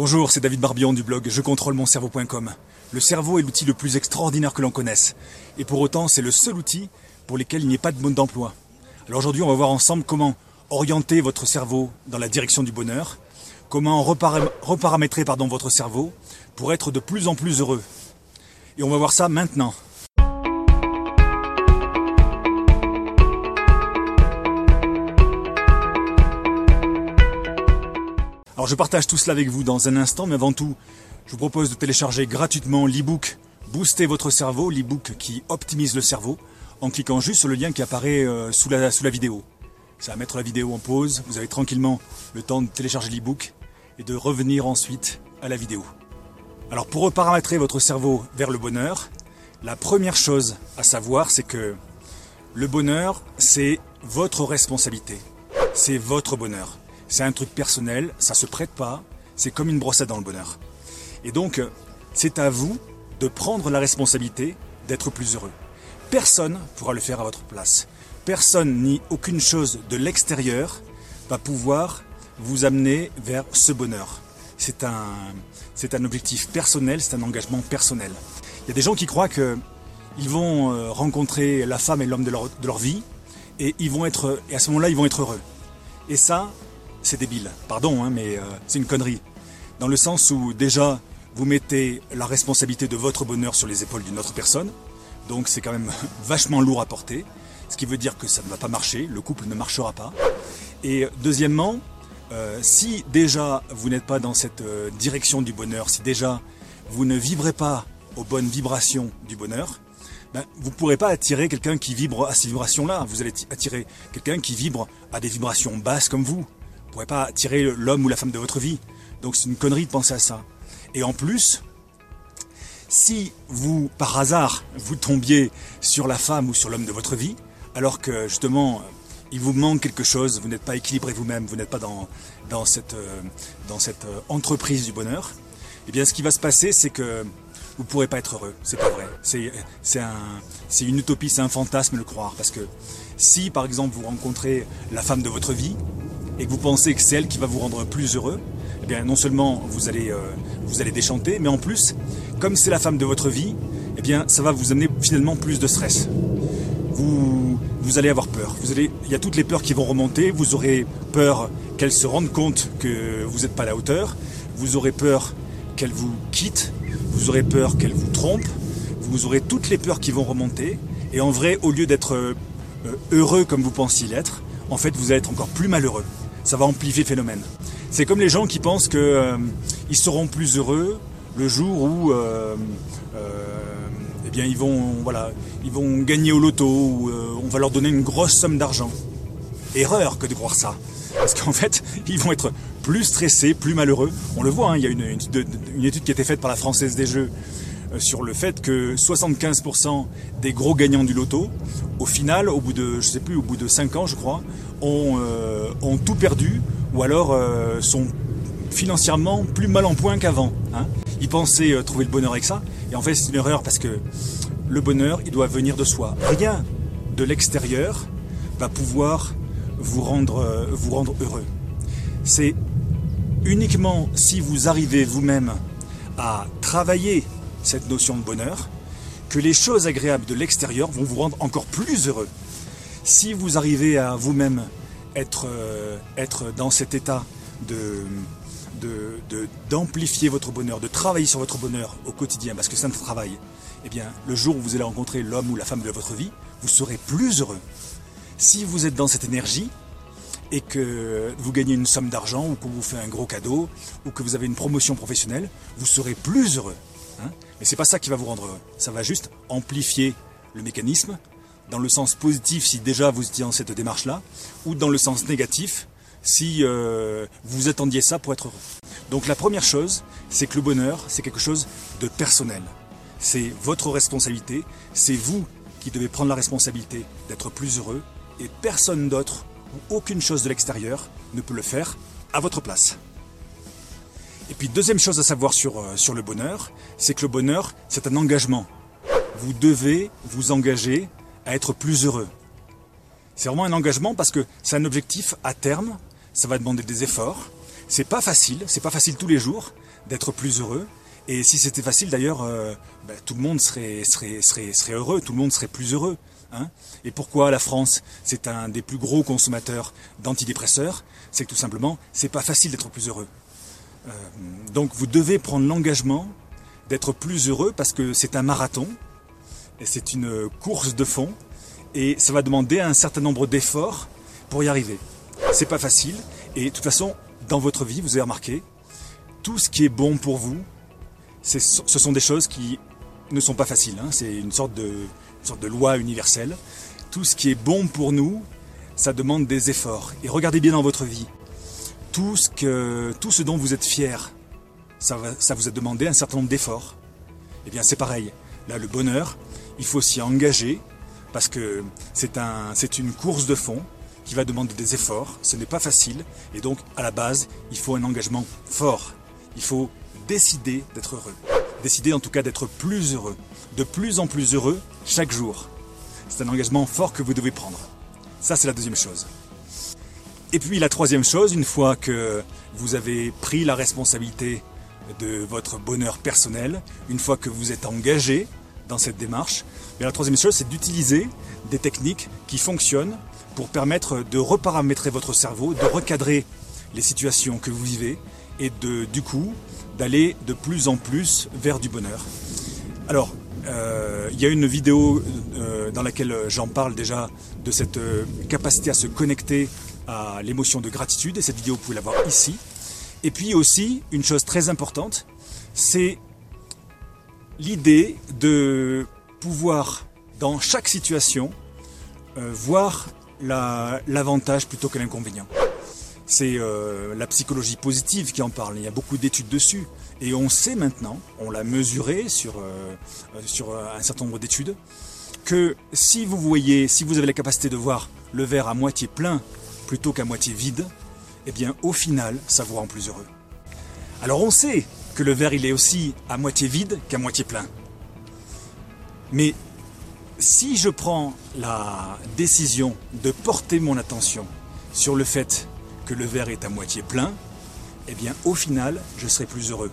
Bonjour, c'est David Barbion du blog je contrôle mon cerveau.com. Le cerveau est l'outil le plus extraordinaire que l'on connaisse. Et pour autant, c'est le seul outil pour lequel il n'y ait pas de mode d'emploi. Alors aujourd'hui, on va voir ensemble comment orienter votre cerveau dans la direction du bonheur, comment reparamétrer votre cerveau pour être de plus en plus heureux. Et on va voir ça maintenant. Alors je partage tout cela avec vous dans un instant, mais avant tout, je vous propose de télécharger gratuitement l'e-book Booster votre cerveau, l'e-book qui optimise le cerveau, en cliquant juste sur le lien qui apparaît euh, sous la, sous la vidéo. Ça va mettre la vidéo en pause, vous avez tranquillement le temps de télécharger l'e-book et de revenir ensuite à la vidéo. Alors pour reparamétrer votre cerveau vers le bonheur, la première chose à savoir c'est que le bonheur c'est votre responsabilité, c'est votre bonheur. C'est un truc personnel, ça se prête pas, c'est comme une brosse à dents le bonheur. Et donc, c'est à vous de prendre la responsabilité d'être plus heureux. Personne pourra le faire à votre place. Personne ni aucune chose de l'extérieur va pouvoir vous amener vers ce bonheur. C'est un, c'est un objectif personnel, c'est un engagement personnel. Il y a des gens qui croient que ils vont euh, rencontrer la femme et l'homme de leur, de leur vie et ils vont être, et à ce moment-là, ils vont être heureux. Et ça, c'est débile. Pardon, hein, mais euh, c'est une connerie. Dans le sens où déjà, vous mettez la responsabilité de votre bonheur sur les épaules d'une autre personne. Donc c'est quand même vachement lourd à porter. Ce qui veut dire que ça ne va pas marcher, le couple ne marchera pas. Et deuxièmement, euh, si déjà vous n'êtes pas dans cette euh, direction du bonheur, si déjà vous ne vibrez pas aux bonnes vibrations du bonheur, ben, vous ne pourrez pas attirer quelqu'un qui vibre à ces vibrations-là. Vous allez attirer quelqu'un qui vibre à des vibrations basses comme vous. Pas attirer l'homme ou la femme de votre vie. Donc c'est une connerie de penser à ça. Et en plus, si vous, par hasard, vous tombiez sur la femme ou sur l'homme de votre vie, alors que justement, il vous manque quelque chose, vous n'êtes pas équilibré vous-même, vous n'êtes pas dans, dans cette, euh, dans cette euh, entreprise du bonheur, eh bien ce qui va se passer, c'est que vous ne pourrez pas être heureux. C'est pas vrai. C'est, un, une utopie, c'est un fantasme le croire. Parce que si, par exemple, vous rencontrez la femme de votre vie, et que vous pensez que c'est elle qui va vous rendre plus heureux, eh bien non seulement vous allez, euh, vous allez déchanter, mais en plus, comme c'est la femme de votre vie, eh bien ça va vous amener finalement plus de stress. Vous, vous allez avoir peur. Il y a toutes les peurs qui vont remonter. Vous aurez peur qu'elle se rende compte que vous n'êtes pas à la hauteur. Vous aurez peur qu'elle vous quitte. Vous aurez peur qu'elle vous trompe. Vous aurez toutes les peurs qui vont remonter. Et en vrai, au lieu d'être euh, heureux comme vous pensiez l'être, en fait, vous allez être encore plus malheureux ça va amplifier le phénomène. C'est comme les gens qui pensent qu'ils euh, seront plus heureux le jour où euh, euh, eh ils, vont, gagner au loto, ou on va leur donner une grosse somme d'argent. Erreur que de croire ça. Parce qu'en fait, ils vont être plus stressés, plus malheureux. On le voit, hein, il y a une, étude qui a été faite par la Française des Jeux sur le fait que 75% des gros gagnants du loto, au final, au bout de, je sais plus, au bout de 5 ans, je crois, ont, euh, ont tout perdu ou alors euh, sont financièrement plus mal en point qu'avant. Hein. Ils pensaient euh, trouver le bonheur avec ça, et en fait c'est une erreur parce que le bonheur, il doit venir de soi. Rien de l'extérieur va pouvoir vous rendre, vous rendre heureux. C'est uniquement si vous arrivez vous-même à travailler cette notion de bonheur que les choses agréables de l'extérieur vont vous rendre encore plus heureux. Si vous arrivez à vous-même être, euh, être dans cet état de, d'amplifier votre bonheur, de travailler sur votre bonheur au quotidien, parce que c'est un travail, eh bien, le jour où vous allez rencontrer l'homme ou la femme de votre vie, vous serez plus heureux. Si vous êtes dans cette énergie et que vous gagnez une somme d'argent ou qu'on vous fait un gros cadeau ou que vous avez une promotion professionnelle, vous serez plus heureux. Hein Mais c'est pas ça qui va vous rendre heureux. Ça va juste amplifier le mécanisme dans le sens positif si déjà vous étiez dans cette démarche-là, ou dans le sens négatif si euh, vous attendiez ça pour être heureux. Donc la première chose, c'est que le bonheur, c'est quelque chose de personnel. C'est votre responsabilité, c'est vous qui devez prendre la responsabilité d'être plus heureux, et personne d'autre ou aucune chose de l'extérieur ne peut le faire à votre place. Et puis deuxième chose à savoir sur, euh, sur le bonheur, c'est que le bonheur, c'est un engagement. Vous devez vous engager à être plus heureux. C'est vraiment un engagement parce que c'est un objectif à terme, ça va demander des efforts, c'est pas facile, c'est pas facile tous les jours d'être plus heureux. Et si c'était facile d'ailleurs, euh, ben, tout le monde serait, serait, serait, serait heureux, tout le monde serait plus heureux. Hein et pourquoi la France, c'est un des plus gros consommateurs d'antidépresseurs? C'est que tout simplement, c'est pas facile d'être plus heureux. Euh, donc vous devez prendre l'engagement d'être plus heureux parce que c'est un marathon et c'est une course de fond et ça va demander un certain nombre d'efforts pour y arriver. C'est pas facile et de toute façon, dans votre vie, vous avez remarqué, tout ce qui est bon pour vous, ce sont des choses qui ne sont pas faciles. Hein. C'est une sorte, de, une sorte de loi universelle. Tout ce qui est bon pour nous, ça demande des efforts. Et regardez bien dans votre vie. Tout ce, que, tout ce dont vous êtes fier, ça, vous a demandé un certain nombre d'efforts. Eh bien, c'est pareil. Là, le bonheur, il faut s'y engager parce que c'est un, une course de fond qui va demander des efforts. Ce n'est pas facile. Et donc, à la base, il faut un engagement fort. Il faut décider d'être heureux. Décider en tout cas d'être plus heureux. De plus en plus heureux chaque jour. C'est un engagement fort que vous devez prendre. Ça, c'est la deuxième chose. Et puis la troisième chose, une fois que vous avez pris la responsabilité de votre bonheur personnel, une fois que vous êtes engagé dans cette démarche, la troisième chose, c'est d'utiliser des techniques qui fonctionnent pour permettre de reparamétrer votre cerveau, de recadrer les situations que vous vivez et de, du coup, d'aller de plus en plus vers du bonheur. Alors, euh, il y a une vidéo euh, dans laquelle j'en parle déjà de cette euh, capacité à se connecter l'émotion de gratitude, et cette vidéo, vous pouvez la voir ici. Et puis aussi, une chose très importante, c'est l'idée de pouvoir, dans chaque situation, voir l'avantage plutôt que l'inconvénient. C'est euh, la psychologie positive qui en parle. Il y a beaucoup d'études dessus. Et on sait maintenant, on l'a mesuré sur, euh, euh, sur un certain nombre d'études, que si vous voyez, si vous avez la capacité de voir le verre à moitié plein plutôt qu'à moitié vide, eh bien au final, ça vous rend plus heureux. Alors on sait que le verre il est aussi à moitié vide qu'à moitié plein. Mais si je prends la décision de porter mon attention sur le fait que le verre est à moitié plein, eh bien au final, je serai plus heureux.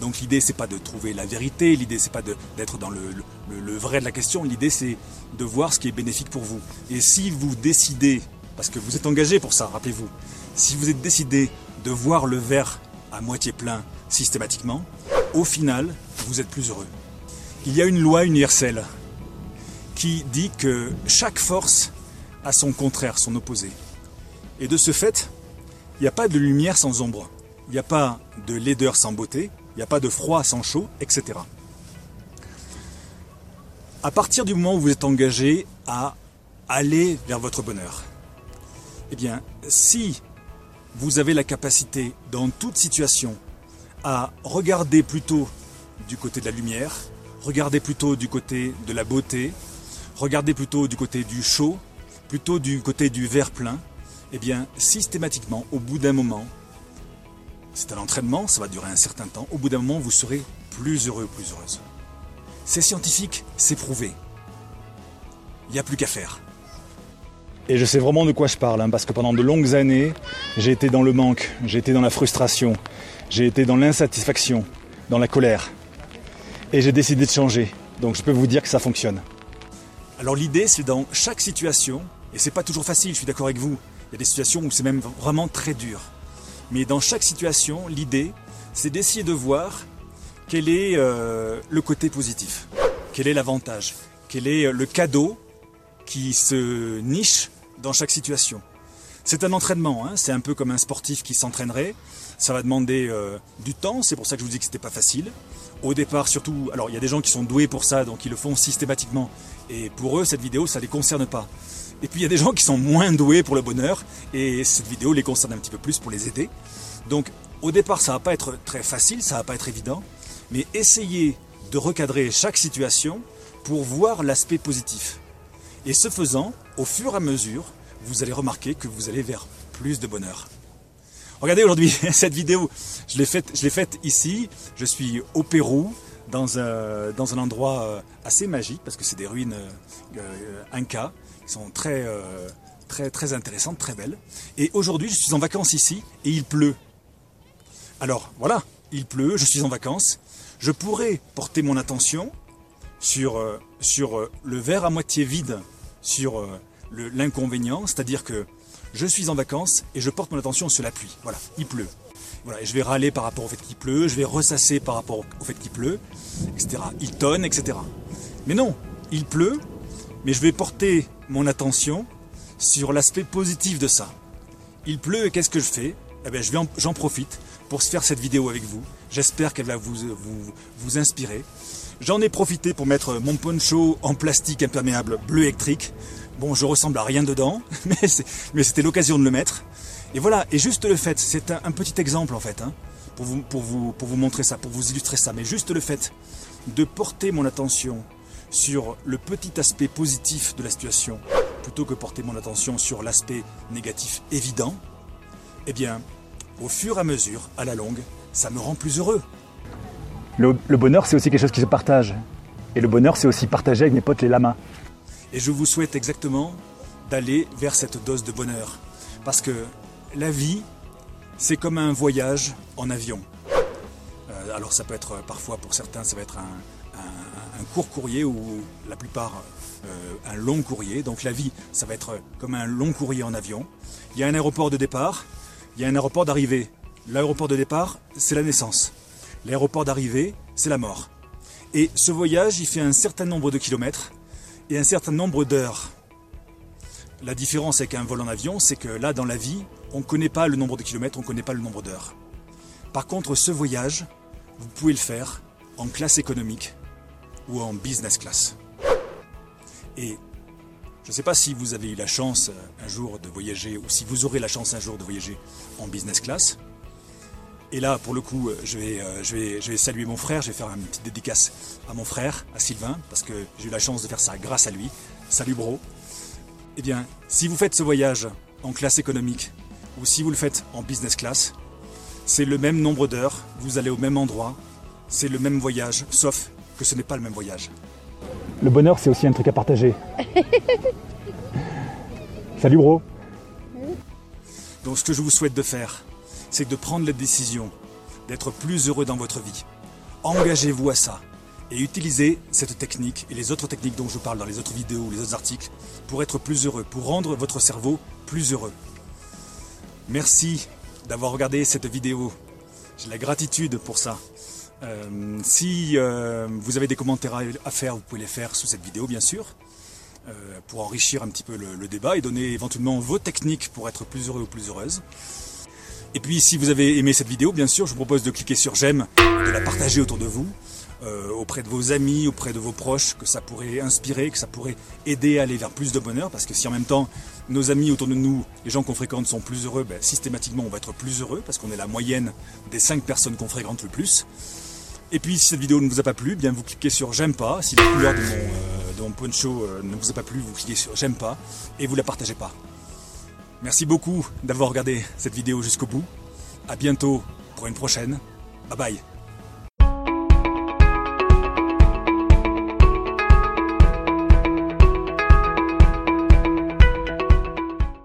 Donc l'idée c'est pas de trouver la vérité, l'idée c'est pas d'être dans le, le, vrai de la question, l'idée c'est de voir ce qui est bénéfique pour vous. Et si vous décidez, parce que vous êtes engagé pour ça, rappelez-vous, si vous êtes décidé de voir le verre à moitié plein systématiquement, au final, vous êtes plus heureux. Il y a une loi universelle qui dit que chaque force a son contraire, son opposé. Et de ce fait, il n'y a pas de lumière sans ombre. Il n'y a pas de laideur sans beauté. Il n'y a pas de froid sans chaud, etc. À partir du moment où vous êtes engagé à aller vers votre bonheur, eh bien, si vous avez la capacité, dans toute situation, à regarder plutôt du côté de la lumière, regarder plutôt du côté de la beauté, regarder plutôt du côté du chaud, plutôt du côté du verre plein, eh bien, systématiquement, au bout d'un moment, c'est un entraînement, ça va durer un certain temps, au bout d'un moment, vous serez plus heureux, plus heureuse. C'est scientifique, c'est prouvé. Il n'y a plus qu'à faire. Et je sais vraiment de quoi je parle, hein, parce que pendant de longues années, j'ai été dans le manque, j'ai été dans la frustration, j'ai été dans l'insatisfaction, dans la colère. Et j'ai décidé de changer. Donc je peux vous dire que ça fonctionne. Alors l'idée, c'est dans chaque situation, et c'est pas toujours facile, je suis d'accord avec vous, il y a des situations où c'est même vraiment très dur. Mais dans chaque situation, l'idée, c'est d'essayer de voir quel est euh, le côté positif, quel est l'avantage, quel est euh, le cadeau qui se niche dans chaque situation. C'est un entraînement, hein, c'est un peu comme un sportif qui s'entraînerait. Ça va demander euh, du temps, c'est pour ça que je vous dis que c'était pas facile. Au départ, surtout, alors il y a des gens qui sont doués pour ça, donc ils le font systématiquement. Et pour eux, cette vidéo, ça les concerne pas. Et puis il y a des gens qui sont moins doués pour le bonheur et cette vidéo les concerne un petit peu plus pour les aider. Donc au départ ça va pas être très facile, ça va pas être évident, mais essayez de recadrer chaque situation pour voir l'aspect positif. Et ce faisant, au fur et à mesure, vous allez remarquer que vous allez vers plus de bonheur. Regardez aujourd'hui cette vidéo, je l'ai faite, ici, je suis au Pérou, dans un, dans un endroit euh, assez magique, parce que c'est des ruines euh, euh incas, sont très, très, très intéressantes, très belles. Et aujourd'hui, je suis en vacances ici et il pleut. Alors voilà, il pleut, je suis en vacances, je pourrais porter mon attention sur, euh, sur euh, le verre à moitié vide, sur euh, l'inconvénient, c'est-à-dire que je suis en vacances et je porte mon attention sur la pluie. Voilà, il pleut. Voilà, et je vais râler par rapport au fait qu'il pleut, je vais ressasser par rapport au fait qu'il pleut, etc. Il tonne, etc. Mais non, il pleut, mais je vais porter mon attention sur l'aspect positif de ça. Il pleut et qu'est-ce que je fais? Eh bien, j'en profite pour se faire cette vidéo avec vous. J'espère qu'elle va vous, vous, vous inspirer. J'en ai profité pour mettre mon poncho en plastique imperméable bleu électrique. Bon, je ressemble à rien dedans, mais c'était l'occasion de le mettre. Et voilà, et juste le fait, c'est un, petit exemple en fait, hein, pour, vous, pour, vous, pour vous montrer ça, pour vous illustrer ça, mais juste le fait de porter mon attention sur le petit aspect positif de la situation, plutôt que porter mon attention sur l'aspect négatif évident, eh bien, au fur et à mesure, à la longue, ça me rend plus heureux. Le, bonheur, c'est aussi quelque chose qui se partage. Et le bonheur, c'est aussi partager avec mes potes les lamas. Et je vous souhaite exactement d'aller vers cette dose de bonheur. Parce que la vie, c'est comme un voyage en avion. Euh, alors ça peut être parfois pour certains, ça va être un, court courrier ou la plupart euh, un long courrier. Donc la vie, ça va être comme un long courrier en avion. Il y a un aéroport de départ, il y a un aéroport d'arrivée. L'aéroport de départ, c'est la naissance. L'aéroport d'arrivée, c'est la mort. Et ce voyage, il fait un certain nombre de kilomètres et un certain nombre d'heures. La différence avec un vol en avion, c'est que là, dans la vie, on ne connaît pas le nombre de kilomètres, on ne connaît pas le nombre d'heures. Par contre, ce voyage, vous pouvez le faire en classe économique ou en business class. Et je ne sais pas si vous avez eu la chance euh, un jour de voyager ou si vous aurez la chance un jour de voyager en business class. Et là, pour le coup, euh, je vais, euh, je vais, je vais saluer mon frère, je vais faire une petite dédicace à mon frère, à Sylvain, parce que j'ai eu la chance de faire ça grâce à lui. Salut bro. Eh bien, si vous faites ce voyage en classe économique ou si vous le faites en business class, c'est le même nombre d'heures, vous allez au même endroit, c'est le même voyage, sauf que ce n'est pas le même voyage. Le bonheur, c'est aussi un truc à partager. Salut bro. Donc ce que je vous souhaite de faire, c'est de prendre la décision d'être plus heureux dans votre vie. Engagez-vous à ça et utilisez cette technique et les autres techniques dont je parle dans les autres vidéos ou les autres articles pour être plus heureux, pour rendre votre cerveau plus heureux. Merci d'avoir regardé cette vidéo. J'ai la gratitude pour ça. Euh, si euh, vous avez des commentaires à, faire, vous pouvez les faire sous cette vidéo, bien sûr, euh, pour enrichir un petit peu le, le, débat et donner éventuellement vos techniques pour être plus heureux ou plus heureuse. Et puis, si vous avez aimé cette vidéo, bien sûr, je vous propose de cliquer sur j'aime, de la partager autour de vous. Euh, auprès de vos amis, auprès de vos proches, que ça pourrait inspirer, que ça pourrait aider à aller vers plus de bonheur, parce que si en même temps nos amis autour de nous, les gens qu'on fréquente sont plus heureux, ben, systématiquement on va être plus heureux, parce qu'on est la moyenne des 5 personnes qu'on fréquente le plus. Et puis si cette vidéo ne vous a pas plu, bien vous cliquez sur j'aime pas, si la couleur de mon, euh, de mon poncho euh, ne vous a pas plu, vous cliquez sur j'aime pas, et vous la partagez pas. Merci beaucoup d'avoir regardé cette vidéo jusqu'au bout. A bientôt pour une prochaine. Bye bye.